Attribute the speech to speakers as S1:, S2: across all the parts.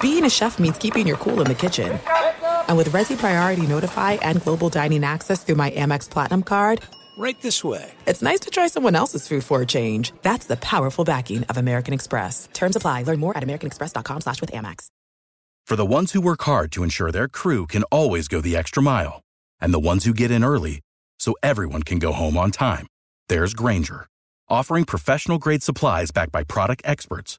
S1: Being a chef means keeping your cool in the kitchen. And with Resy Priority Notify and Global Dining Access through my Amex Platinum card,
S2: Right this way.
S1: It's nice to try someone else's food for a change. That's the powerful backing of American Express. Terms apply. Learn more at americanexpress.com slash with Amex.
S3: For the ones who work hard to ensure their crew can always go the extra mile, and the ones who get in early so everyone can go home on time, there's Grainger, offering professional-grade supplies backed by product experts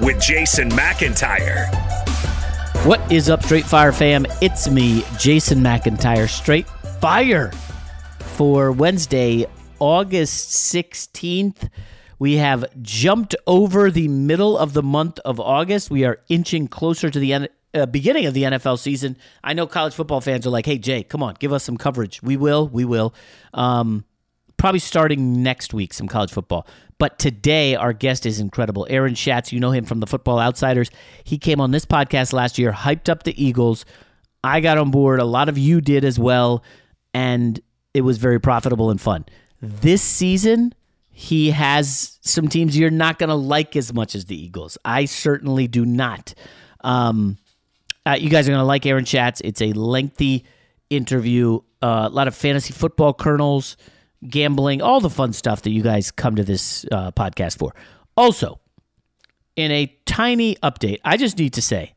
S4: with Jason McIntyre.
S5: What is up, Straight Fire fam? It's me, Jason McIntyre, Straight Fire for Wednesday, August 16th. We have jumped over the middle of the month of August. We are inching closer to the end, uh, beginning of the NFL season. I know college football fans are like, hey, Jay, come on, give us some coverage. We will, we will. Um, probably starting next week, some college football. But today, our guest is incredible. Aaron Schatz, you know him from the Football Outsiders. He came on this podcast last year, hyped up the Eagles. I got on board. A lot of you did as well. And it was very profitable and fun. This season, he has some teams you're not going to like as much as the Eagles. I certainly do not. Um, uh, you guys are going to like Aaron Schatz. It's a lengthy interview, uh, a lot of fantasy football kernels gambling, all the fun stuff that you guys come to this uh, podcast for. Also, in a tiny update, I just need to say,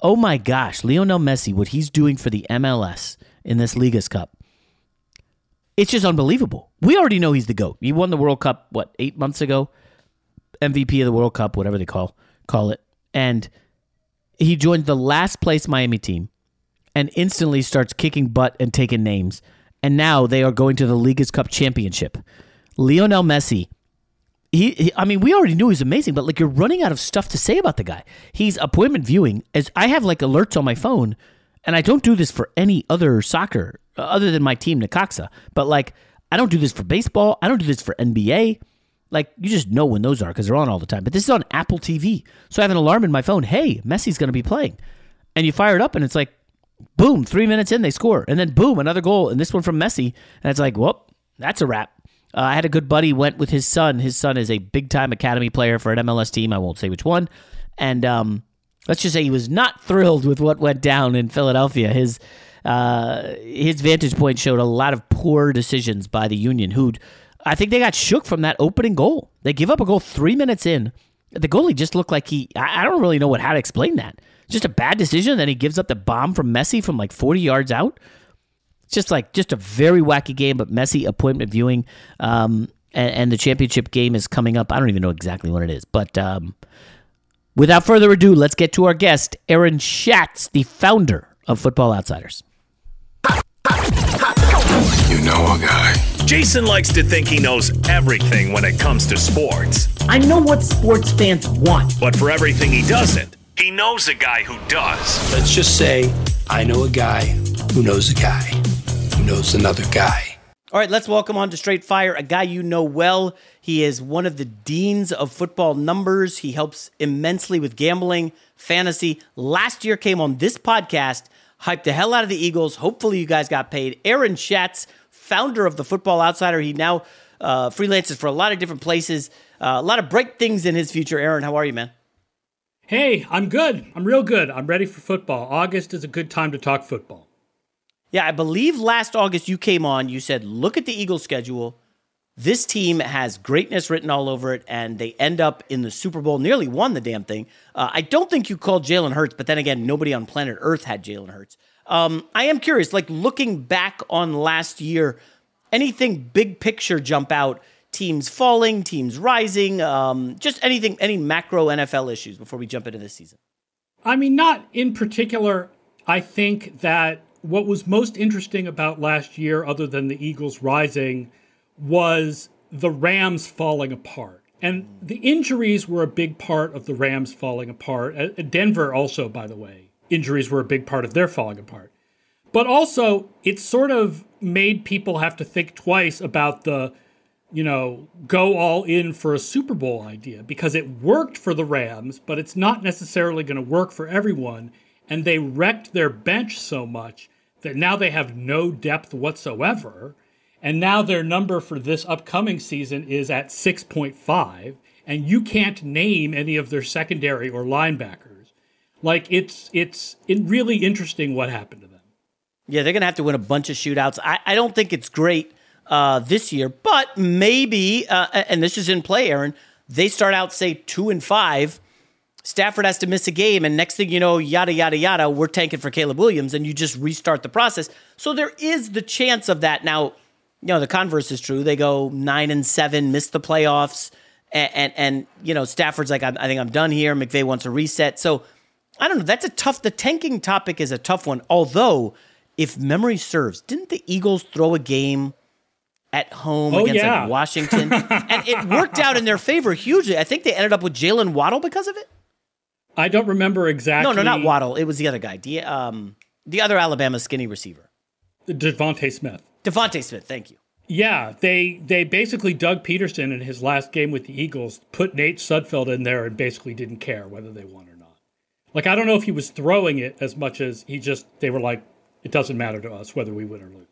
S5: oh my gosh, Lionel Messi, what he's doing for the MLS in this Leagues Cup, it's just unbelievable. We already know he's the GOAT. He won the World Cup, what, eight months ago? MVP of the World Cup, whatever they call call it. And he joins the last place Miami team and instantly starts kicking butt and taking names and now they are going to the Leagues Cup championship. Lionel Messi, he, he, I mean, we already knew he's amazing, but like you're running out of stuff to say about the guy. He's appointment viewing. As I have like alerts on my phone, and I don't do this for any other soccer uh, other than my team Necaxa. But like, I don't do this for baseball. I don't do this for NBA. Like you just know when those are because they're on all the time. But this is on Apple TV, so I have an alarm in my phone. Hey, Messi's going to be playing, and you fire it up, and it's like boom, three minutes in, they score. And then boom, another goal. And this one from Messi. And it's like, whoop, that's a wrap. Uh, I had a good buddy went with his son. His son is a big time academy player for an MLS team. I won't say which one. And um, let's just say he was not thrilled with what went down in Philadelphia. His uh, his vantage point showed a lot of poor decisions by the Union, who I think they got shook from that opening goal. They give up a goal three minutes in. The goalie just looked like he. I don't really know what how to explain that just a bad decision. Then he gives up the bomb from Messi from like 40 yards out. It's just like just a very wacky game, but Messi appointment viewing. Um, and, and, the championship game is coming up. I don't even know exactly when it is, but um, without further ado, let's get to our guest, Aaron Schatz, the founder of Football Outsiders.
S4: You know a guy. Jason likes to think he knows everything when it comes to sports.
S5: I know what sports fans want.
S4: But for everything he doesn't, he knows a guy who does.
S2: Let's just say I know a guy who knows a guy who knows another guy.
S5: All right, let's welcome on to Straight Fire a guy you know well. He is one of the deans of football numbers. He helps immensely with gambling. fantasy. Last year came on this podcast, hyped the hell out of the Eagles. Hopefully, you guys got paid. Aaron Schatz, founder of the Football Outsider, he now uh, freelances for a lot of different places. Uh, a lot of bright things in his future. Aaron, how are you, man?
S6: Hey, I'm good. I'm real good. I'm ready for football. August is a good time to talk football.
S5: Yeah, I believe last August you came on. You said, look at the Eagles schedule. This team has greatness written all over it, and they end up in the Super Bowl, nearly won the damn thing. Uh, I don't think you called Jalen Hurts, but then again, nobody on planet Earth had Jalen Hurts. Um, I am curious, like looking back on last year, anything big picture jump out? Teams falling, teams rising, um, just anything, any macro NFL issues before we jump into this season?
S6: I mean, not in particular. I think that what was most interesting about last year, other than the Eagles rising, was the Rams falling apart. And the injuries were a big part of the Rams falling apart. Uh, Denver also, by the way, injuries were a big part of their falling apart. But also, it sort of made people have to think twice about the, you know, go all in for a Super Bowl idea because it worked for the Rams, but it's not necessarily going to work for everyone. And they wrecked their bench so much that now they have no depth whatsoever. And now their number for this upcoming season is at 6.5. And you can't name any of their secondary or linebackers. Like it's it's really interesting what happened to them.
S5: Yeah, they're gonna have to win a bunch of shootouts. I, I don't think it's great uh, this year, but maybe uh, and this is in play, Aaron. They start out say two and five. Stafford has to miss a game, and next thing you know, yada yada yada, we're tanking for Caleb Williams, and you just restart the process. So there is the chance of that. Now, you know, the converse is true. They go nine and seven, miss the playoffs, and and, and you know, Stafford's like, I, I think I'm done here. McVay wants a reset. So I don't know. That's a tough. The tanking topic is a tough one. Although, if memory serves, didn't the Eagles throw a game? At home
S6: oh,
S5: against
S6: yeah.
S5: like Washington, and it worked out in their favor hugely. I think they ended up with Jaylen Waddle because of it.
S6: I don't remember exactly.
S5: No, no, not Waddle. It was the other guy. The, um, the other Alabama skinny receiver.
S6: DeVonta Smith.
S5: DeVonta Smith, thank you.
S6: Yeah, they they basically Doug Pederson in his last game with the Eagles put Nate Sudfeld in there and basically didn't care whether they won or not. Like I don't know if he was throwing it as much as he just they were like it doesn't matter to us whether we win or lose.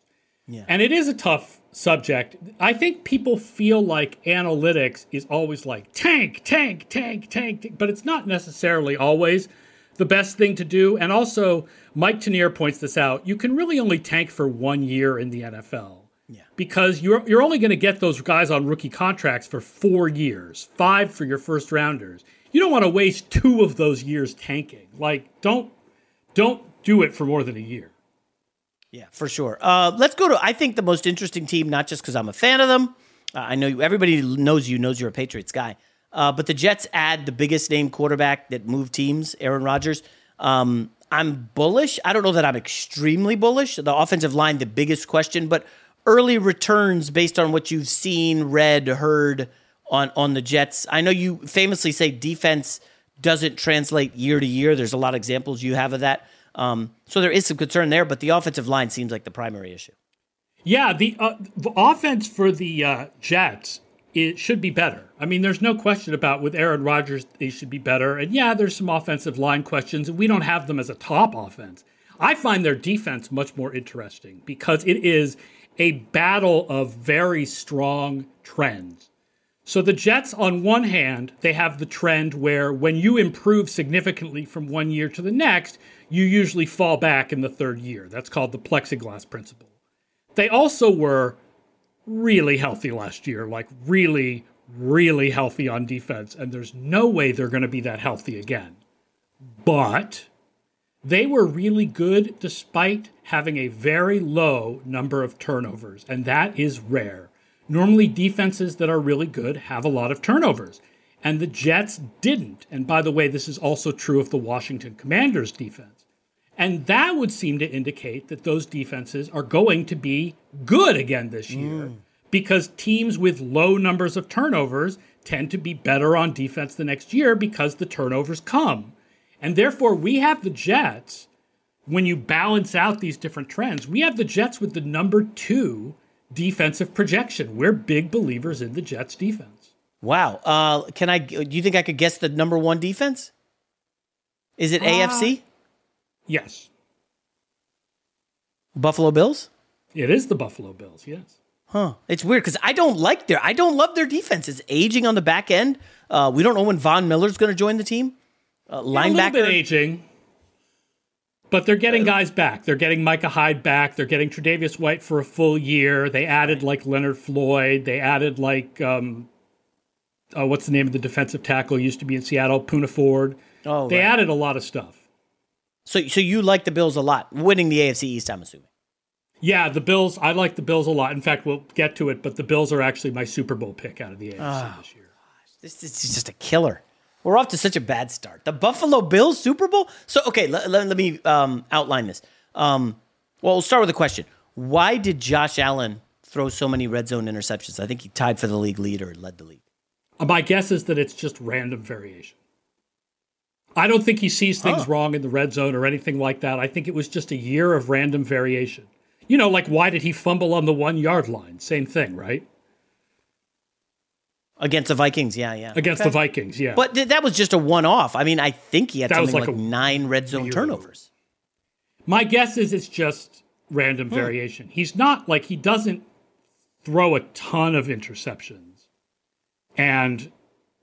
S5: Yeah.
S6: And it is a tough subject. I think people feel like analytics is always like tank, tank, tank, tank, tank but it's not necessarily always the best thing to do. And also, Mike Tanier points this out. You can really only tank for one year in the NFL.
S5: Yeah.
S6: Because you're you're only going to get those guys on rookie contracts for four years, five for your first rounders. You don't want to waste two of those years tanking. Like, don't don't do it for more than a year.
S5: Yeah, for sure. Uh, let's go to I think the most interesting team, not just because I'm a fan of them. Uh, I know you, everybody knows you knows you're a Patriots guy. Uh, but the Jets add the biggest name quarterback that moved teams, Aaron Rodgers. Um, I'm bullish. I don't know that I'm extremely bullish. The offensive line, the biggest question, but early returns based on what you've seen, read, heard on on the Jets. I know you famously say defense doesn't translate year to year. There's a lot of examples you have of that. Um, so there is some concern there, but the offensive line seems like the primary issue.
S6: Yeah, the, uh, the offense for the uh, Jets it should be better. I mean, there's no question about with Aaron Rodgers, they should be better. And yeah, there's some offensive line questions, and we don't have them as a top offense. I find their defense much more interesting because it is a battle of very strong trends. So the Jets, on one hand, they have the trend where when you improve significantly from one year to the next, you usually fall back in the third year. That's called the plexiglass principle. They also were really healthy last year, like really, really healthy on defense, and there's no way they're going to be that healthy again. But they were really good despite having a very low number of turnovers, and that is rare. Normally, defenses that are really good have a lot of turnovers, and the Jets didn't. And by the way, this is also true of the Washington Commanders defense. And that would seem to indicate that those defenses are going to be good again this year mm. because teams with low numbers of turnovers tend to be better on defense the next year because the turnovers come. And therefore, we have the Jets, when you balance out these different trends, we have the Jets with the number two defensive projection. We're big believers in the Jets defense.
S5: Wow. Uh, can I, do you think I could guess the number one defense? Is it uh, AFC?
S6: Yes.
S5: Buffalo Bills?
S6: It is the Buffalo Bills, yes.
S5: Huh. It's weird because I don't like their, I don't love their defense. It's aging on the back end. Uh, we don't know when Von Miller's going to join the team. Uh, linebacker.
S6: Yeah, a little bit aging. But they're getting guys back. They're getting Micah Hyde back. They're getting Tre'Davious White for a full year. They added like Leonard Floyd. They added like um, oh, what's the name of the defensive tackle? Used to be in Seattle, Poona Ford. Oh, they right. added a lot of stuff.
S5: So, so you like the Bills a lot, winning the AFC East, I'm assuming.
S6: Yeah, the Bills. I like the Bills a lot. In fact, we'll get to it, but the Bills are actually my Super Bowl pick out of the AFC oh, this year.
S5: Gosh, this is just a killer. We're off to such a bad start. The Buffalo Bills Super Bowl. So okay, let, let, let me um, outline this. Um, well, we'll start with a question. Why did Josh Allen throw so many red zone interceptions? I think he tied for the league lead or led the league.
S6: Uh, my guess is that it's just random variation. I don't think he sees things wrong in the red zone or anything like that. I think it was just a year of random variation. You know, like why did he fumble on the one yard line? Same thing, right?
S5: Against the Vikings, yeah, yeah.
S6: Against okay. the Vikings, yeah.
S5: But th- that was just a one-off. I mean, I think he had that something like, like nine red zone turnovers.
S6: My guess is it's just random hmm. variation. He's not like he doesn't throw a ton of interceptions, and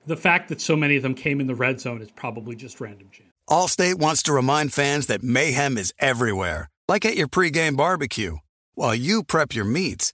S6: the fact that so many of them came in the red zone is probably just random chance.
S7: Allstate wants to remind fans that mayhem is everywhere, like at your pregame barbecue. While you prep your meats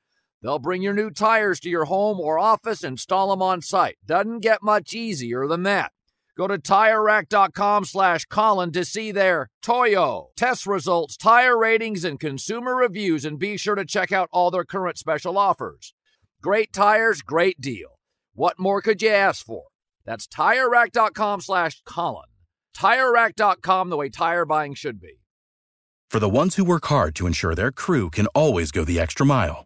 S8: They'll bring your new tires to your home or office, install them on site. Doesn't get much easier than that. Go to TireRack.com slash Colin to see their Toyo test results, tire ratings, and consumer reviews, and be sure to check out all their current special offers. Great tires, great deal. What more could you ask for? That's TireRack.com slash Colin. TireRack.com, the way tire buying should be.
S3: For the ones who work hard to ensure their crew can always go the extra mile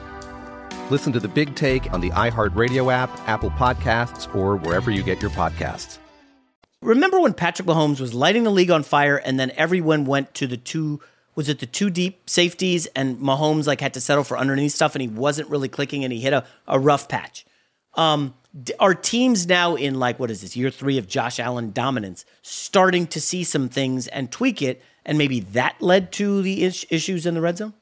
S9: Listen to the big take on the iHeartRadio app, Apple Podcasts, or wherever you get your podcasts.
S5: Remember when Patrick Mahomes was lighting the league on fire and then everyone went to the two was it the two deep safeties and Mahomes like had to settle for underneath stuff and he wasn't really clicking and he hit a, a rough patch. Um, are teams now in like what is this year three of Josh Allen dominance starting to see some things and tweak it and maybe that led to the is- issues in the red zone?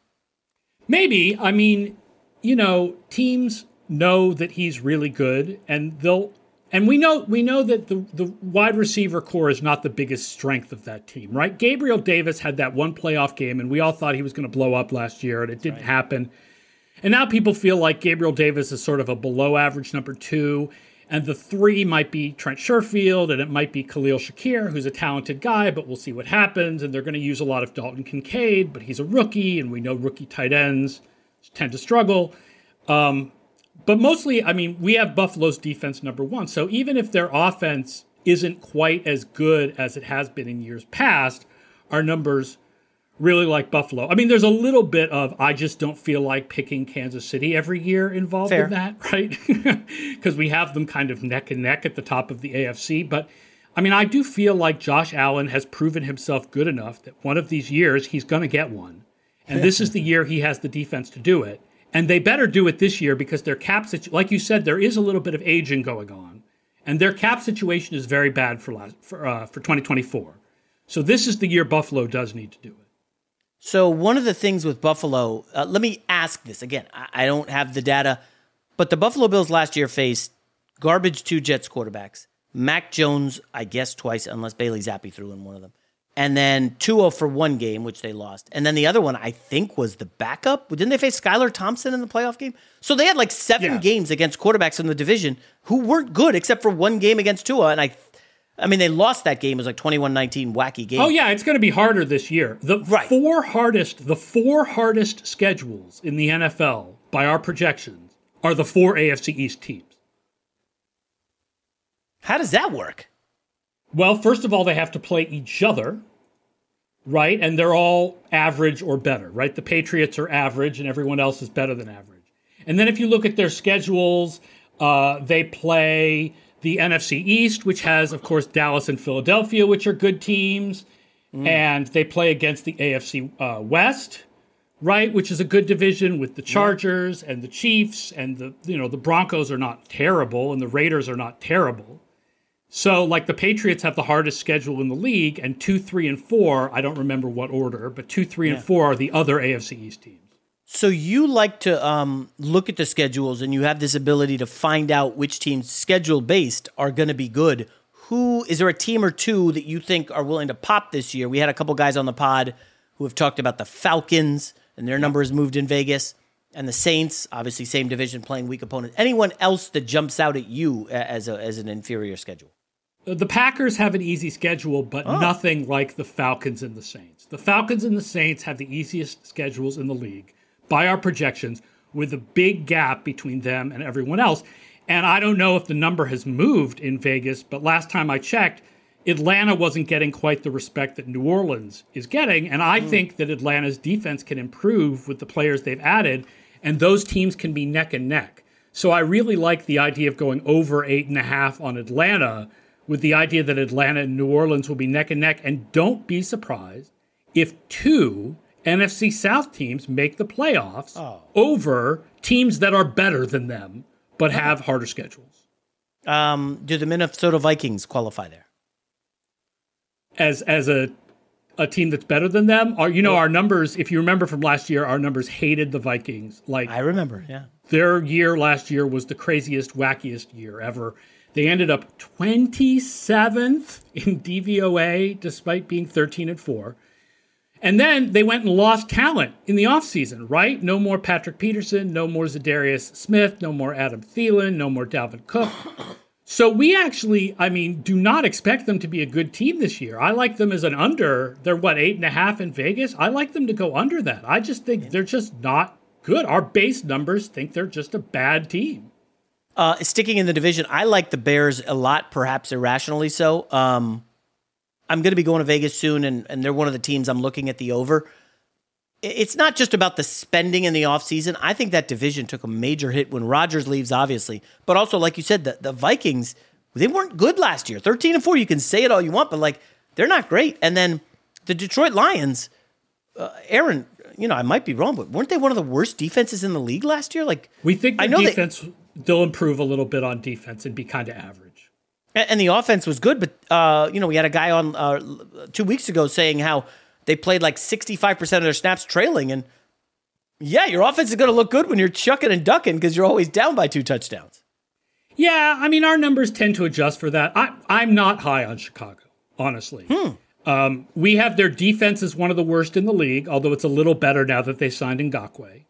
S6: Maybe. I mean, you know, teams know that he's really good and they'll And we know we know that the, the wide receiver corps is not the biggest strength of that team, right? Gabriel Davis had that one playoff game, and we all thought he was going to blow up last year, and it didn't right. happen. And now people feel like Gabriel Davis is sort of a below average number two, and the three might be Trent Sherfield, and it might be Khalil Shakir, who's a talented guy, but we'll see what happens. And they're going to use a lot of Dalton Kincaid, but he's a rookie, and we know rookie tight ends tend to struggle. Um, but mostly, I mean, we have Buffalo's defense number one. So even if their offense isn't quite as good as it has been in years past, our numbers really like Buffalo. I mean, there's a little bit of I just don't feel like picking Kansas City every year involved Fair. in that, right? Because we have them kind of neck and neck at the top of the AFC. But I mean, I do feel like Josh Allen has proven himself good enough that one of these years he's going to get one. And this is the year he has the defense to do it. And they better do it this year because their cap situation, like you said, there is a little bit of aging going on, and their cap situation is very bad for last, for uh, for 2024. So this is the year Buffalo does need to do it.
S5: So one of the things with Buffalo, uh, let me ask this again. I, I don't have the data, but the Buffalo Bills last year faced garbage two Jets quarterbacks, Mac Jones, I guess twice, unless Bailey Zappe threw in one of them and then 2-0 for one game, which they lost. And then the other one, I think, was the backup. Didn't they face Skylar Thompson in the playoff game? So they had like seven yeah. games against quarterbacks in the division who weren't good except for one game against Tua. And I I mean, they lost that game. It was like 21-19 wacky game.
S6: Oh yeah, it's going to be harder this year. The right. four hardest, the four hardest schedules in the NFL by our projections are the four AFC East teams.
S5: How does that work?
S6: Well, first of all, they have to play each other right? And they're all average or better, right? The Patriots are average and everyone else is better than average. And then if you look at their schedules, uh, they play the NFC East, which has, of course, Dallas and Philadelphia, which are good teams. Mm. And they play against the AFC uh, West, right, which is a good division with the Chargers and the Chiefs and the you know the Broncos are not terrible and the Raiders are not terrible. So, like the Patriots have the hardest schedule in the league, and two, three, and four, I don't remember what order, but two, three, yeah. and four are the other AFC East teams.
S5: So, you like to um, look at the schedules and you have this ability to find out which teams, schedule based, are going to be good. Who is there a team or two that you think are willing to pop this year? We had a couple guys on the pod who have talked about the Falcons, and their number has moved in Vegas and the Saints, obviously same division, playing weak opponents. Anyone else that jumps out at you as a, as an inferior schedule?
S6: The Packers have an easy schedule, but oh. nothing like the Falcons and the Saints. The Falcons and the Saints have the easiest schedules in the league by our projections, with a big gap between them and everyone else. And I don't know if the number has moved in Vegas, but last time I checked, Atlanta wasn't getting quite the respect that New Orleans is getting. And I mm. think that Atlanta's defense can improve with the players they've added, and those teams can be neck and neck. So I really like the idea of going over eight and a half on Atlanta with the idea that Atlanta and New Orleans will be neck and neck. And don't be surprised if two NFC South teams make the playoffs oh. over teams that are better than them but have harder schedules.
S5: Um, do the Minnesota Vikings qualify there?
S6: As as a a team that's better than them? Are you know our numbers? If you remember from last year, our numbers hated the Vikings. Like
S5: I remember, yeah.
S6: Their year last year was the craziest, wackiest year ever. They ended up 27th in DVOA despite being 13 and 4. And then they went and lost talent in the offseason, right? No more Patrick Peterson, no more Za'Darius Smith, no more Adam Thielen, no more Dalvin Cook. So we actually, I mean, do not expect them to be a good team this year. I like them as an under. They're what, eight and a half in Vegas? I like them to go under that. I just think they're just not good. Our base numbers think they're just a bad team.
S5: Uh, sticking in the division, I like the Bears a lot, perhaps irrationally so. Um, I'm going to be going to Vegas soon, and, and they're one of the teams I'm looking at the over. It's not just about the spending in the offseason. I think that division took a major hit when Rodgers leaves, obviously. But also, like you said, the, the Vikings, they weren't good last year. 13 and 4, you can say it all you want, but like they're not great. And then the Detroit Lions, uh, Aaron, you know, I might be wrong, but weren't they one of the worst defenses in the league last year? Like
S6: we think the I know defense they, they'll improve a little bit on defense and be kind of average.
S5: And the offense was good, but uh, you know we had a guy on uh, two weeks ago saying how they played like sixty five percent of their snaps trailing, and yeah, your offense is going to look good when you're chucking and ducking because you're always down by two touchdowns.
S6: Yeah, I mean, our numbers tend to adjust for that. I, I'm not high on Chicago, honestly.
S5: Hmm.
S6: Um, we have their defense is one of the worst in the league, although it's a little better now that they signed Ngakoue.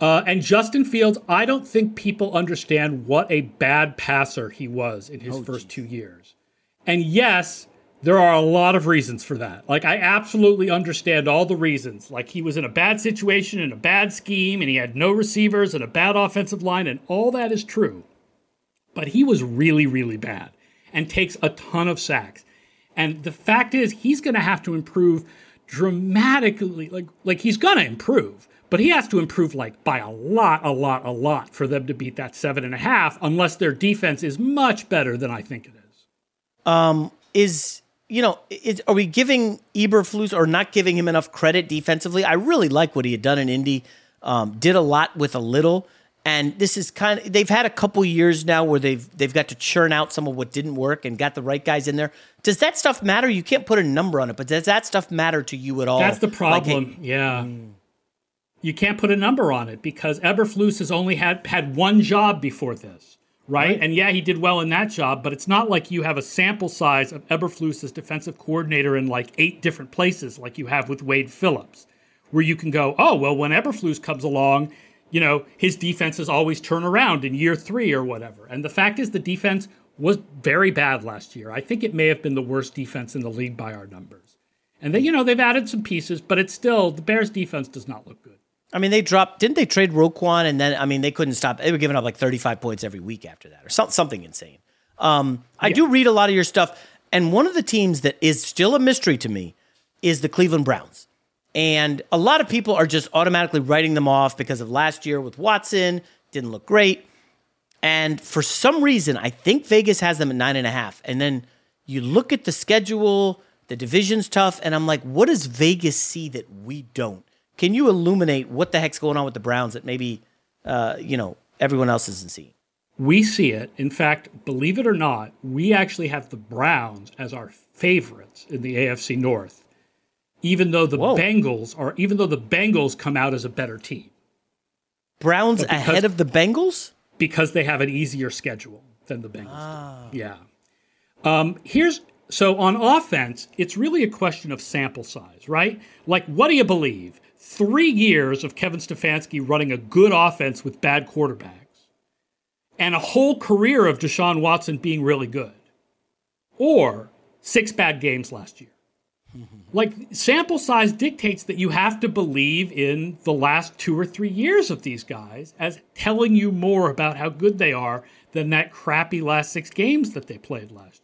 S6: Uh, and Justin Fields, I don't think people understand what a bad passer he was in his
S5: Oh,
S6: first two years. And yes, there are a lot of reasons for that. Like, I absolutely understand all the reasons. Like, he was in a bad situation, in a bad scheme, and he had no receivers and a bad offensive line, and all that is true. But he was really, really bad and takes a ton of sacks. And the fact is, he's going to have to improve dramatically. Like, like he's going to improve, but he has to improve like by a lot, a lot, a lot for them to beat that seven and a half, unless their defense is much better than I think it is.
S5: Um, is you know, is, are we giving Eberflus or not giving him enough credit defensively? I really like what he had done in Indy. Um, did a lot with a little, and this is kind of they've had a couple years now where they've they've got to churn out some of what didn't work and got the right guys in there. Does that stuff matter? You can't put a number on it, but does that stuff matter to you at all?
S6: That's the
S5: Like,
S6: problem.
S5: hey,
S6: yeah. You can't put a number on it because Eberflus has only had had one job before this, right?
S5: Right.
S6: And yeah, he did well in that job, but it's not like you have a sample size of Eberflus as defensive coordinator in like eight different places like you have with Wade Phillips, where you can go, oh, well, when Eberflus comes along, you know, his defenses always turn around in year three or whatever. And the fact is, the defense was very bad last year. I think it may have been the worst defense in the league by our numbers. And they, you know, they've added some pieces, but it's still the Bears' defense does not look good.
S5: I mean, they dropped. Didn't they trade Roquan? And then, I mean, they couldn't stop. They were giving up like 35 points every week after that, or some, something insane. Um, I do read a lot of your stuff, and one of the teams that is still a mystery to me is the Cleveland Browns. And a lot of people are just automatically writing them off because of last year with Watson. Didn't look great. And for some reason, I think Vegas has them at nine and a half. And then you look at the schedule, the division's tough, and I'm like, what does Vegas see that we don't? Can you illuminate what the heck's going on with the Browns that maybe, uh, you know, everyone else isn't seeing?
S6: We see it. In fact, believe it or not, we actually have the Browns as our favorites in the AFC North, even though the Bengals are, even though the Bengals come out as a better team.
S5: Browns
S6: because-
S5: ahead of the Bengals?
S6: because they have an easier schedule than the Bengals. do. Yeah. Um, here's so on offense, it's really a question of sample size, right? Like, what do you believe? Three years of Kevin Stefanski running a good offense with bad quarterbacks, and a whole career of Deshaun Watson being really good, or six bad games last year. Mm-hmm. Like sample size dictates that you have to believe in the last two or three years of these guys as telling you more about how good they are than that crappy last six games that they played last year.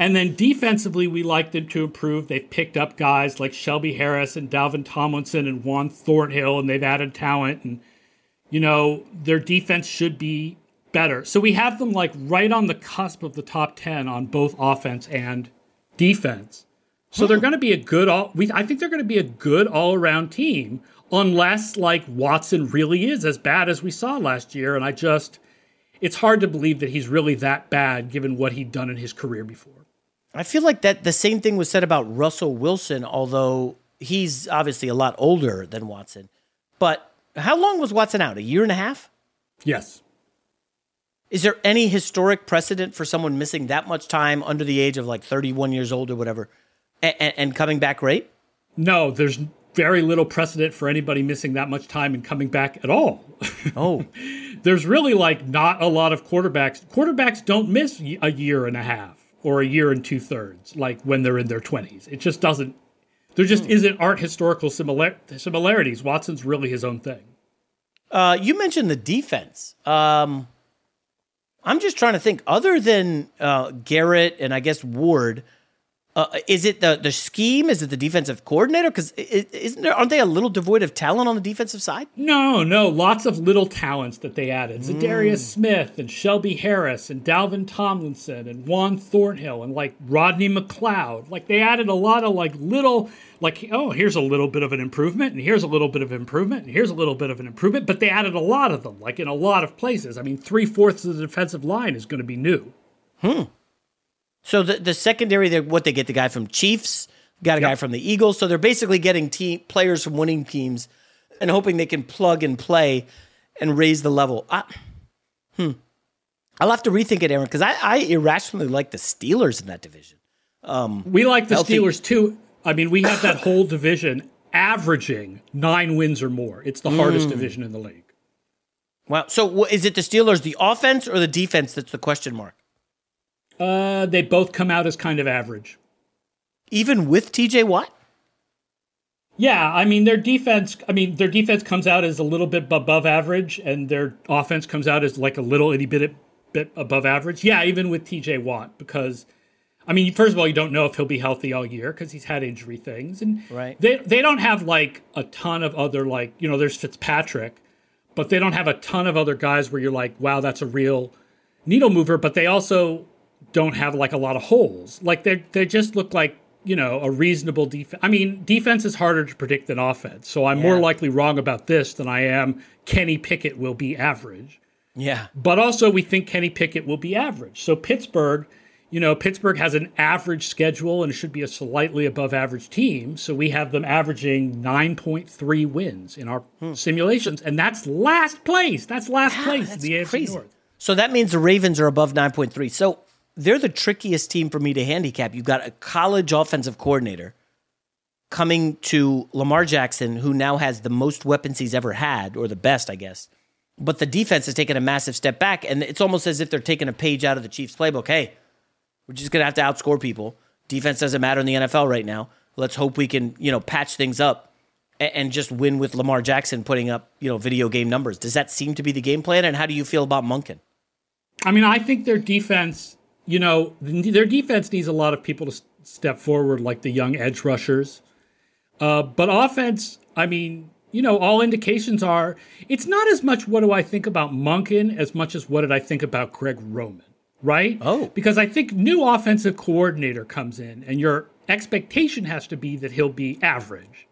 S6: And then defensively, we like them to improve. They've picked up guys like Shelby Harris and Dalvin Tomlinson and Juan Thornhill, and they've added talent. And, you know, their defense should be better. So we have them like right on the cusp of the top 10 on both offense and defense. So they're hmm. going to be a good all. We, I think they're going to be a good all around team, unless like Watson really is as bad as we saw last year. And I just, it's hard to believe that he's really that bad given what he'd done in his career before.
S5: I feel like that the same thing was said about Russell Wilson, although he's obviously a lot older than Watson. But how long was Watson out? A year and a half?
S6: Yes.
S5: Is there any historic precedent for someone missing that much time under the age of like 31 years old or whatever and, and, and coming back great?
S6: No, there's very little precedent for anybody missing that much time and coming back at all.
S5: Oh.
S6: there's really like not a lot of quarterbacks. Quarterbacks don't miss a year and a half or a year and two thirds, like when they're in their 20s. It just doesn't, there just isn't art historical similar, similarities. Watson's really his own thing.
S5: Uh, you mentioned the defense. Um, I'm just trying to think. Other than uh, Garrett and I guess Ward, uh, is it the the scheme? Is it the defensive coordinator? Because isn't there aren't they a little devoid of talent on the defensive side?
S6: No, no, lots of little talents that they added. Za'Darius Smith and Shelby Harris and Dalvin Tomlinson and Juan Thornhill and like Rodney McLeod. Like they added a lot of like little like oh, here's a little bit of an improvement and here's a little bit of improvement and here's a little bit of an improvement, but they added a lot of them, like in a lot of places. I mean, three fourths of the defensive line is going to be new.
S5: Hmm. So the the secondary, they what they get the guy from Chiefs, got a guy from the Eagles. So they're basically getting team players from winning teams and hoping they can plug and play and raise the level. I, hmm. I'll have to rethink it, Aaron, because I, I irrationally like the Steelers in that division. Um,
S6: we like the
S5: healthy-
S6: Steelers too. I mean, we have that whole division averaging nine wins or more. It's the hardest
S5: Mm.
S6: division in the league.
S5: Wow. So is it the Steelers, the offense, or the defense that's the question mark?
S6: Uh, they both come out as kind of average.
S5: Even with TJ Watt?
S6: Yeah, I mean their defense. I mean their defense comes out as a little bit above average, and their offense comes out as like a little itty bit bit above average. Yeah, even with T.J. Watt, because I mean, first of all, you don't know if he'll be healthy all year because he's had injury things, and
S5: Right.
S6: they they don't have like a ton of other like you know there's Fitzpatrick, but they don't have a ton of other guys where you're like, wow, that's a real needle mover. But they also don't have like a lot of holes. Like they they just look like you know a reasonable defense. I mean, defense is harder to predict than offense, so I'm more likely wrong about this than I am. Kenny Pickett will be average.
S5: Yeah.
S6: But also, we think Kenny Pickett will be average. So Pittsburgh, you know, Pittsburgh has an average schedule and it should be a slightly above average team. So we have them averaging 9.3 wins in our hmm. simulations, and that's last place. That's last place in the AFC. North.
S5: So that means the Ravens are above 9.3. So they're the trickiest team for me to handicap. You've got a college offensive coordinator coming to Lamar Jackson, who now has the most weapons he's ever had, or the best, I guess. But the defense has taken a massive step back, and it's almost as if they're taking a page out of the Chiefs' playbook. Hey, we're just going to have to outscore people. Defense doesn't matter in the NFL right now. Let's hope we can, you know, patch things up and just win with Lamar Jackson putting up, you know, video game numbers. Does that seem to be the game plan? And how do you feel about Monken?
S6: I mean, I think their defense, you know, their defense needs a lot of people to step forward, like the young edge rushers. Uh, but offense, I mean, you know, all indications are it's not as much what do I think about Monken as much as what did I think about Greg Roman, right?
S5: Oh.
S6: Because I think new offensive coordinator comes in and your expectation has to be that he'll be average.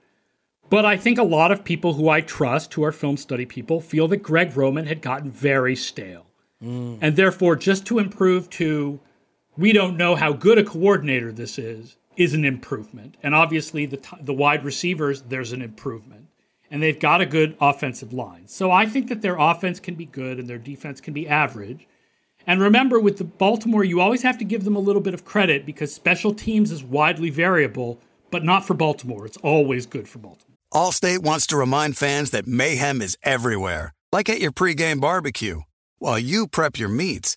S6: But I think a lot of people who I trust, who are film study people, feel that Greg Roman had gotten very stale. And therefore, just to improve to, we don't know how good a coordinator this is, is an improvement. And obviously, the, t- the wide receivers, there's an improvement. And they've got a good offensive line. So I think that their offense can be good and their defense can be average. And remember, with the Baltimore, you always have to give them a little bit of credit because special teams is widely variable, but not for Baltimore. It's always good for Baltimore.
S7: Allstate wants to remind fans that mayhem is everywhere, like at your pregame barbecue. While you prep your meats,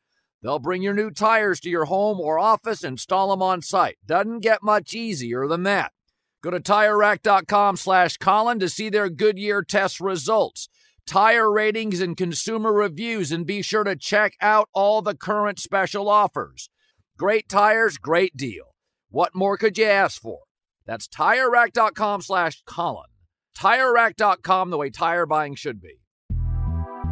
S8: They'll bring your new tires to your home or office, and install them on site. Doesn't get much easier than that. Go to TireRack.com slash Colin to see their Goodyear test results, tire ratings, and consumer reviews, and be sure to check out all the current special offers. Great tires, great deal. What more could you ask for? That's TireRack.com slash Colin. TireRack.com, the way tire buying should be.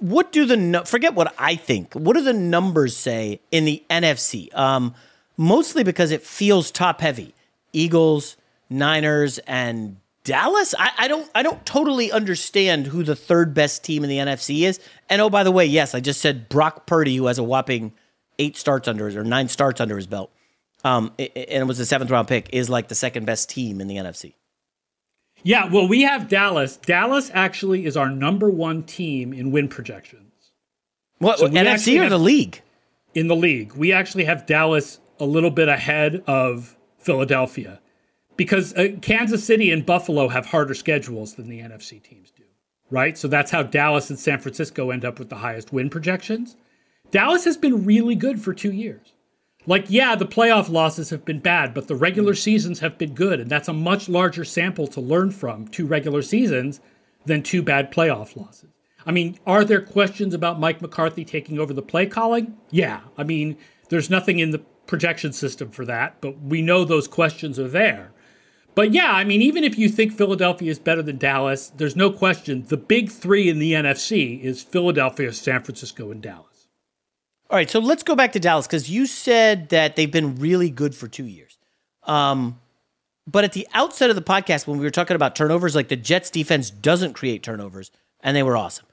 S5: What do the forget what I think? What do the numbers say in the NFC? Um, mostly because it feels top heavy. Eagles, Niners, and Dallas. I, I, don't. I don't totally understand who the third best team in the NFC is. And oh, by the way, yes, I just said Brock Purdy, who has a whopping eight starts under his or nine starts under his belt, um, and it was a seventh round pick, is like the second best team in the NFC.
S6: Yeah, well, we have Dallas. Dallas actually is our number one team in win projections.
S5: What so NFC or the league?
S6: In the league, we actually have Dallas a little bit ahead of Philadelphia because uh, Kansas City and Buffalo have harder schedules than the NFC teams do, right? So that's how Dallas and San Francisco end up with the highest win projections. Dallas has been really good for two years. Like, yeah, the playoff losses have been bad, but the regular mm. seasons have been good, and that's a much larger sample to learn from two regular seasons than two bad playoff losses. I mean, are there questions about Mike McCarthy taking over the play calling? Yeah. I mean, there's nothing in the projection system for that, but we know those questions are there. But yeah, I mean, even if you think Philadelphia is better than Dallas, there's no question the big three in the NFC is Philadelphia, San Francisco, and Dallas.
S5: All right, so let's go back to Dallas because you said that they've been really good for two years. Um, but at the outset of the podcast, when we were talking about turnovers, like the Jets defense doesn't create turnovers, and they were awesome.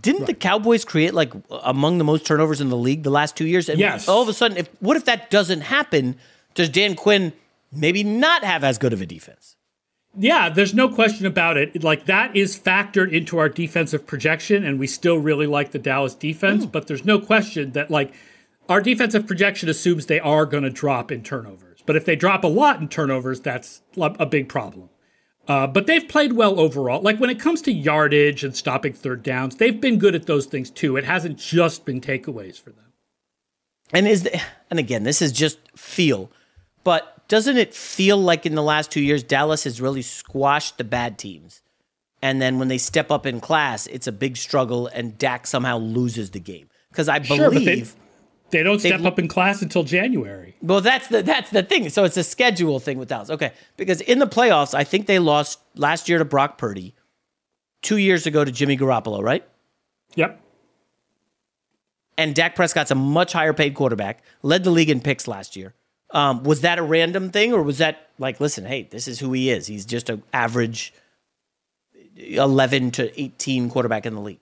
S5: Didn't right. the Cowboys create like among the most turnovers in the league the last two years? And
S6: yes.
S5: All of a sudden, if what if that doesn't happen? Does Dan Quinn maybe not have as good of a defense?
S6: Yeah, there's no question about it. Like that is factored into our defensive projection, and we still really like the Dallas defense. But there's no question that like our defensive projection assumes they are going to drop in turnovers. But if they drop a lot in turnovers, that's a big problem. Uh, but they've played well overall. Like when it comes to yardage and stopping third downs, they've been good at those things too. It hasn't just been takeaways for them.
S5: And is the, and again, this is just feel, but doesn't it feel like in the last two years Dallas has really squashed the bad teams, and then when they step up in class, it's a big struggle, and Dak somehow loses the game because I
S6: sure,
S5: believe.
S6: They, they don't step up in class until January.
S5: Well, that's the that's the thing. So it's a schedule thing with Dallas. Okay, because in the playoffs, I think they lost last year to Brock Purdy, two years ago to Jimmy Garoppolo, right?
S6: Yep.
S5: And Dak Prescott's a much higher paid quarterback, led the league in picks last year. Um, was that a random thing, or was that like, listen, hey, this is who he is. He's just an average eleven to eighteen quarterback in the league.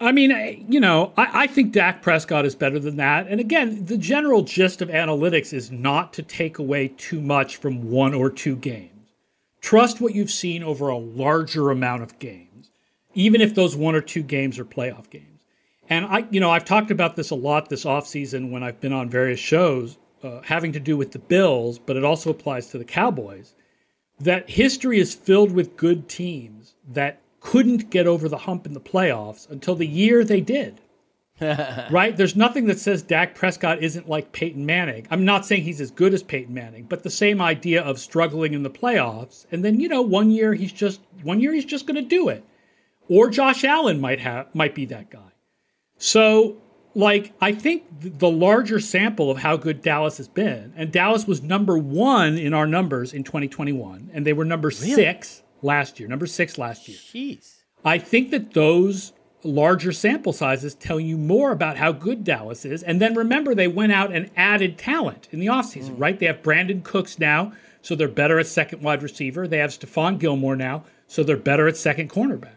S6: I mean, you know, I, I, think Dak Prescott is better than that. And again, the general gist of analytics is not to take away too much from one or two games. Trust what you've seen over a larger amount of games, even if those one or two games are playoff games. And I, you know, I've talked about this a lot this offseason when I've been on various shows uh, having to do with the Bills, but it also applies to the Cowboys, that history is filled with good teams that couldn't get over the hump in the playoffs until the year they did. right? There's nothing that says Dak Prescott isn't like Peyton Manning. I'm not saying he's as good as Peyton Manning, but the same idea of struggling in the playoffs and then, you know, one year he's just one year he's just going to do it. Or Josh Allen might have might be that guy. So, like I think the larger sample of how good Dallas has been, and Dallas was number one in our numbers in 2021, and they were number really? six last year, number six last year.
S5: Jeez.
S6: I think that those larger sample sizes tell you more about how good Dallas is. And then remember, they went out and added talent in the offseason, mm. right? They have Brandin Cooks now, so they're better at second wide receiver. They have Stephon Gilmore now, so they're better at second cornerback.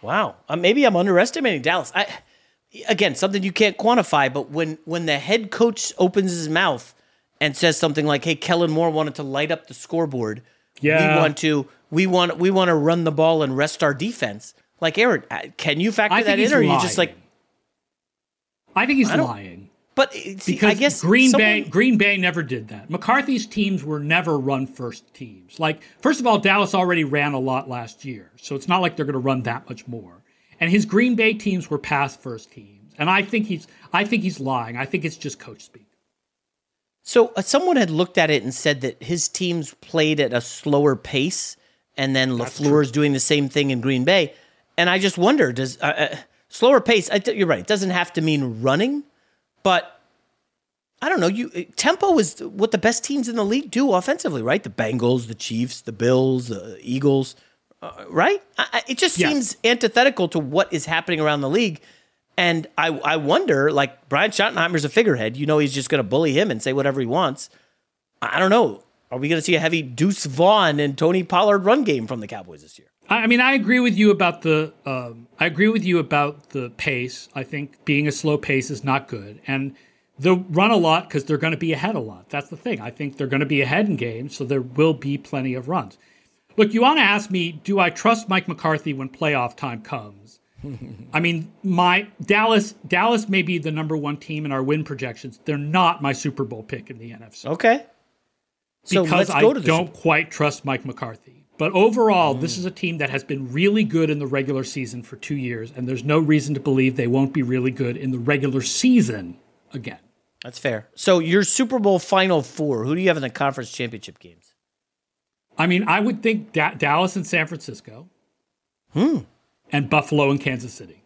S5: Wow. Uh, maybe I'm underestimating Dallas. I again something you can't quantify, but when when the head coach opens his mouth and says something like, "Hey, Kellen Moore wanted to light up the scoreboard.
S6: Yeah.
S5: We want to we want we want to run the ball and rest our defense." Like Aaron, uh, can you factor that in, or are you just like?
S6: I think he's
S5: I
S6: lying.
S5: But see,
S6: because
S5: I guess
S6: Green
S5: someone-
S6: Bay Green Bay never did that. McCarthy's teams were never run first teams. Like first of all, Dallas already ran a lot last year, so it's not like they're going to run that much more. And his Green Bay teams were pass first teams, and I think he's I think he's lying. I think it's just coach speak.
S5: So uh, someone had looked at it and said that his teams played at a slower pace, and then LaFleur is doing the same thing in Green Bay. And I just wonder, does uh, uh, slower pace? T- you're right. It doesn't have to mean running, but I don't know. You uh, tempo is what the best teams in the league do offensively, right? The Bengals, the Chiefs, the Bills, the Eagles, uh, right? I, it just
S6: Yes.
S5: seems antithetical to what is happening around the league. And I, I wonder, like Brian Schottenheimer's a figurehead. You know, he's just going to bully him and say whatever he wants. I don't know. Are we going to see a heavy Deuce Vaughn and Tony Pollard run game from the Cowboys this year?
S6: I I mean, I agree with you about the. Um, I agree with you about the pace. I think being a slow pace is not good, and they'll run a lot because they're going to be ahead a lot. That's the thing. I think they're going to be ahead in games, so there will be plenty of runs. Look, you want to ask me, do I trust Mike McCarthy when playoff time comes? I mean, my Dallas Dallas may be the number one team in our win projections. They're not my Super Bowl pick in the NFC
S5: Okay. So
S6: because
S5: let's
S6: I
S5: go to the
S6: don't quite trust Mike McCarthy. But overall,
S5: Mm.
S6: this is a team that has been really good in the regular season for two years, and there's no reason to believe they won't be really good in the regular season again.
S5: That's fair. So your Super Bowl final four, who do you have in the conference championship games?
S6: I mean, I would think da- Dallas and San Francisco,
S5: Hmm.
S6: and Buffalo and Kansas City.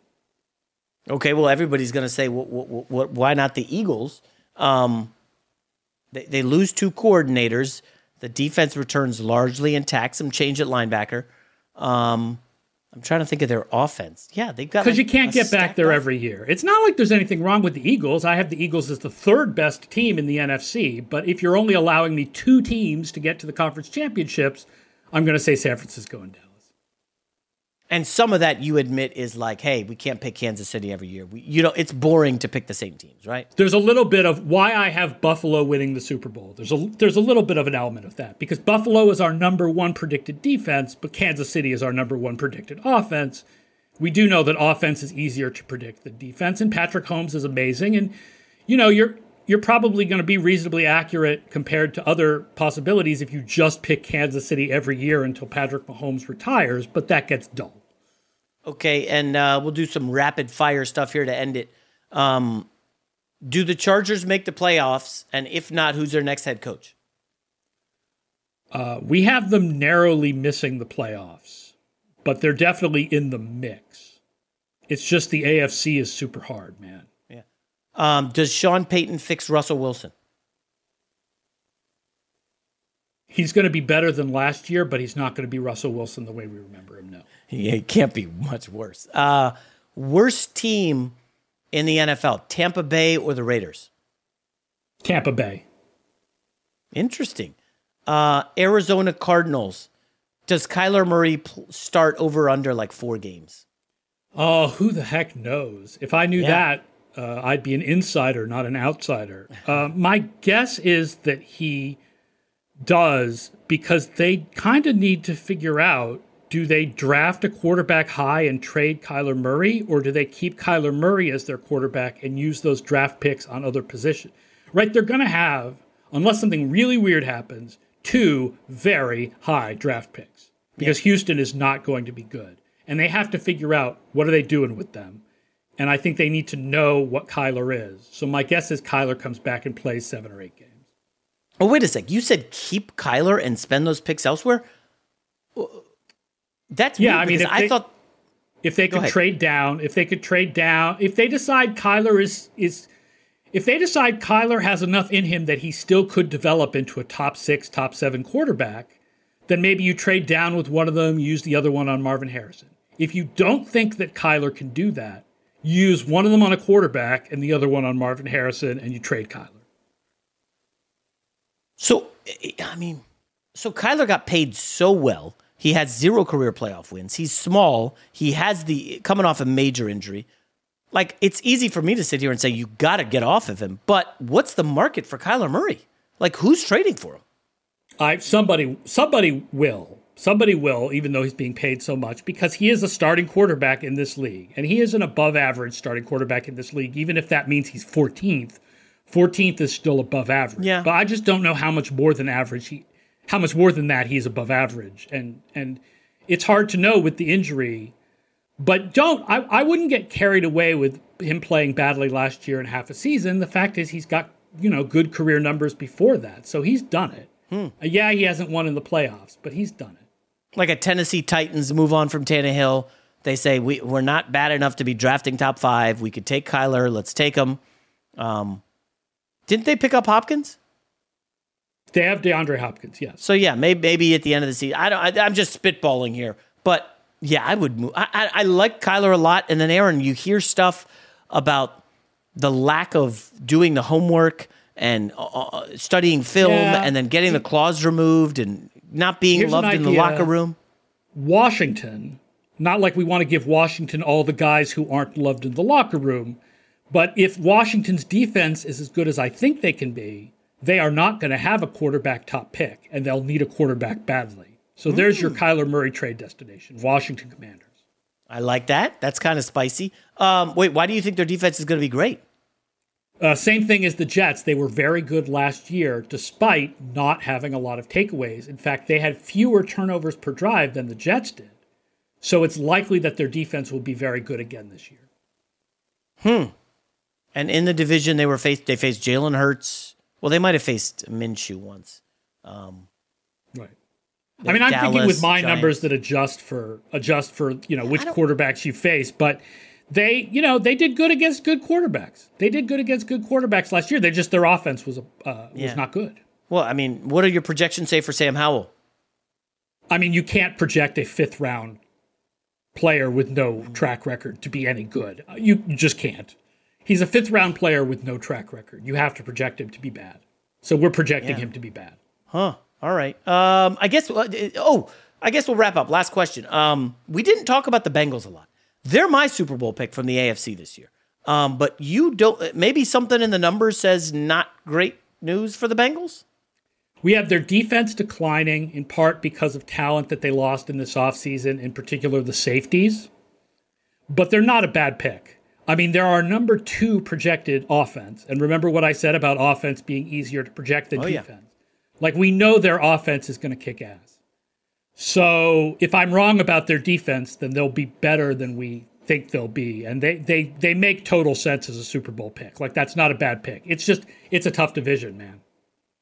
S5: Okay, well, everybody's going to say, wh- wh- wh- why not the Eagles? Um, they, they lose two coordinators. The defense returns largely intact. Some change at linebacker. Um, I'm trying to think of their offense. Yeah, they've got
S6: Because
S5: like
S6: you can't get back there
S5: off-
S6: every year. It's not like there's anything wrong with the Eagles. I have the Eagles as the third best team in the NFC. But if you're only allowing me two teams to get to the conference championships, I'm going to say San Francisco and Dallas.
S5: And some of that you admit is like, hey, we can't pick Kansas City every year. We, you know, it's boring to pick the same teams, right?
S6: There's a little bit of why I have Buffalo winning the Super Bowl. There's a there's a little bit of an element of that because Buffalo is our number one predicted defense, but Kansas City is our number one predicted offense. We do know that offense is easier to predict than defense, and Patrick Mahomes is amazing. And you know you're you're probably going to be reasonably accurate compared to other possibilities if you just pick Kansas City every year until Patrick Mahomes retires, but that gets dull.
S5: Okay, and uh, we'll do some rapid fire stuff here to end it. Um, do the Chargers make the playoffs? And if not, who's their next head coach?
S6: Uh, we have them narrowly missing the playoffs, but they're definitely in the mix. It's just the AFC is super hard, man.
S5: Yeah. Um, does Sean Payton fix Russell Wilson?
S6: He's going to be better than last year, but he's not going to be Russell Wilson the way we remember him now.
S5: Yeah, it can't be much worse. Uh, worst team in the NFL: Tampa Bay or the Raiders?
S6: Tampa Bay.
S5: Interesting. Uh, Arizona Cardinals. Does Kyler Murray pl- start over under like four games?
S6: Oh, who the heck knows? If I knew
S5: Yeah.
S6: that, uh, I'd be an insider, not an outsider. Uh, my guess is that he does because they kind of need to figure out do they draft a quarterback high and trade Kyler Murray, or do they keep Kyler Murray as their quarterback and use those draft picks on other positions? Right? They're going to have, unless something really weird happens, two very high draft picks because Houston is not going to be good. And they have to figure out what are they doing with them. And I think they need to know what Kyler is. So my guess is Kyler comes back and plays seven or eight games.
S5: Oh, wait a sec. You said keep Kyler and spend those picks elsewhere. That's
S6: Yeah, I mean, if
S5: I
S6: they-
S5: thought
S6: If they could
S5: ahead.
S6: trade down, if they could trade down, if they decide Kyler is is if they decide Kyler has enough in him that he still could develop into a top six, top seven quarterback, then maybe you trade down with one of them, use the other one on Marvin Harrison. If you don't think that Kyler can do that, use one of them on a quarterback and the other one on Marvin Harrison, and you trade Kyler.
S5: So, I mean, so Kyler got paid so well. He has zero career playoff wins. He's small. He has the coming off a major injury. Like, it's easy for me to sit here and say, you got to get off of him. But what's the market for Kyler Murray? Like, who's trading for him?
S6: I somebody somebody will. Somebody will, even though he's being paid so much, because he is a starting quarterback in this league. And he is an above average starting quarterback in this league, even if that means he's 14th. 14th is still above average.
S5: Yeah.
S6: But I just don't know how much more than average he how much more than that he's above average. And and it's hard to know with the injury. But don't I, I wouldn't get carried away with him playing badly last year and half a season. The fact is he's got, you know, good career numbers before that. So he's done it.
S5: Hmm.
S6: Uh, yeah, he hasn't won in the playoffs, but he's done it.
S5: Like a Tennessee Titans move on from Tannehill. They say we, we're not bad enough to be drafting top five. We could take Kyler. Let's take him. Um, didn't they pick up Hopkins?
S6: They have DeAndre Hopkins, yes.
S5: So yeah, maybe, maybe at the end of the season. I don't. I, I'm just spitballing here, but yeah, I would move. I, I, I like Kyler a lot, and then Aaron, you hear stuff about the lack of doing the homework and uh, uh, studying film,
S6: Yeah.
S5: and then getting the claws removed and not being
S6: Here's
S5: loved in the locker room.
S6: Washington, not like we want to give Washington all the guys who aren't loved in the locker room, but if Washington's defense is as good as I think they can be, they are not going to have a quarterback top pick, and they'll need a quarterback badly. So there's your Kyler Murray trade destination, Washington Commanders.
S5: I like that. That's kind of spicy. Um, wait, why do you think their defense is going to be great?
S6: Uh, same thing as the Jets. They were very good last year, despite not having a lot of takeaways. In fact, they had fewer turnovers per drive than the Jets did. So it's likely that their defense will be very good again this year.
S5: Hmm. And in the division, they were faced. They faced Jalen Hurts. Well, they might have faced Minshew once. Um,
S6: Right. I mean, I'm thinking with my
S5: Giants.
S6: numbers that adjust for adjust for you know which quarterbacks you face, but they you know they did good against good quarterbacks. They did good against good quarterbacks last year. They just their offense was uh, was
S5: Yeah.
S6: not good.
S5: Well, I mean, what do your projections say for Sam Howell?
S6: I mean, you can't project a fifth round player with no track record to be any good. You, you just can't. He's a fifth round player with no track record. You have to project him to be bad. So we're projecting
S5: Yeah.
S6: him to be bad.
S5: Huh. All right. Um, I guess. uh, Oh, I guess we'll wrap up. Last question. Um, we didn't talk about the Bengals a lot. They're my Super Bowl pick from the AFC this year. Um, but you don't. Maybe something in the numbers says not great news for the Bengals.
S6: We have their defense declining in part because of talent that they lost in this offseason, in particular the safeties. But they're not a bad pick. I mean, there are number two projected offense. And remember what I said about offense being easier to project than
S5: Oh, yeah.
S6: defense. Like, we know their offense is going to kick ass. So if I'm wrong about their defense, then they'll be better than we think they'll be. And they, they, they make total sense as a Super Bowl pick. Like, that's not a bad pick. It's just, it's a tough division, man.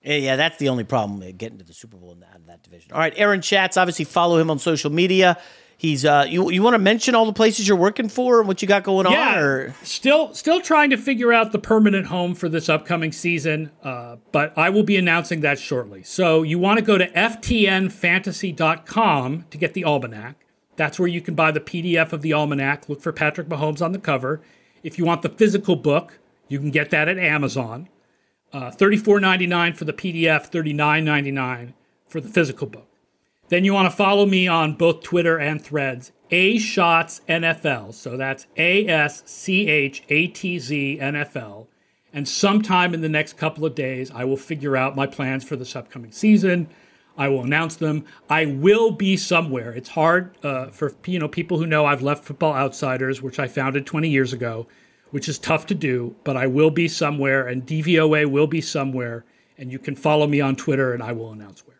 S5: Yeah, yeah, that's the only problem uh, getting to the Super Bowl in out of that division. All right, Aaron Schatz. Obviously, follow him on social media. He's uh, you you want to mention all the places you're working for and what you got going
S6: yeah,
S5: on? Or
S6: still still trying to figure out the permanent home for this upcoming season, uh, but I will be announcing that shortly. So you want to go to ftnfantasy.com to get the almanac. That's where you can buy the PDF of the almanac. Look for Patrick Mahomes on the cover. If you want the physical book, you can get that at Amazon. Uh, $34.99 for the PDF, $39.99 for the physical book. Then you want to follow me on both Twitter and Threads. A Schatz NFL. So that's A S C H A T Z NFL. And sometime in the next couple of days, I will figure out my plans for this upcoming season. I will announce them. I will be somewhere. It's hard uh, for you know people who know I've left Football Outsiders, which I founded 20 years ago, which is tough to do. But I will be somewhere, and DVOA will be somewhere. And you can follow me on Twitter, and I will announce where.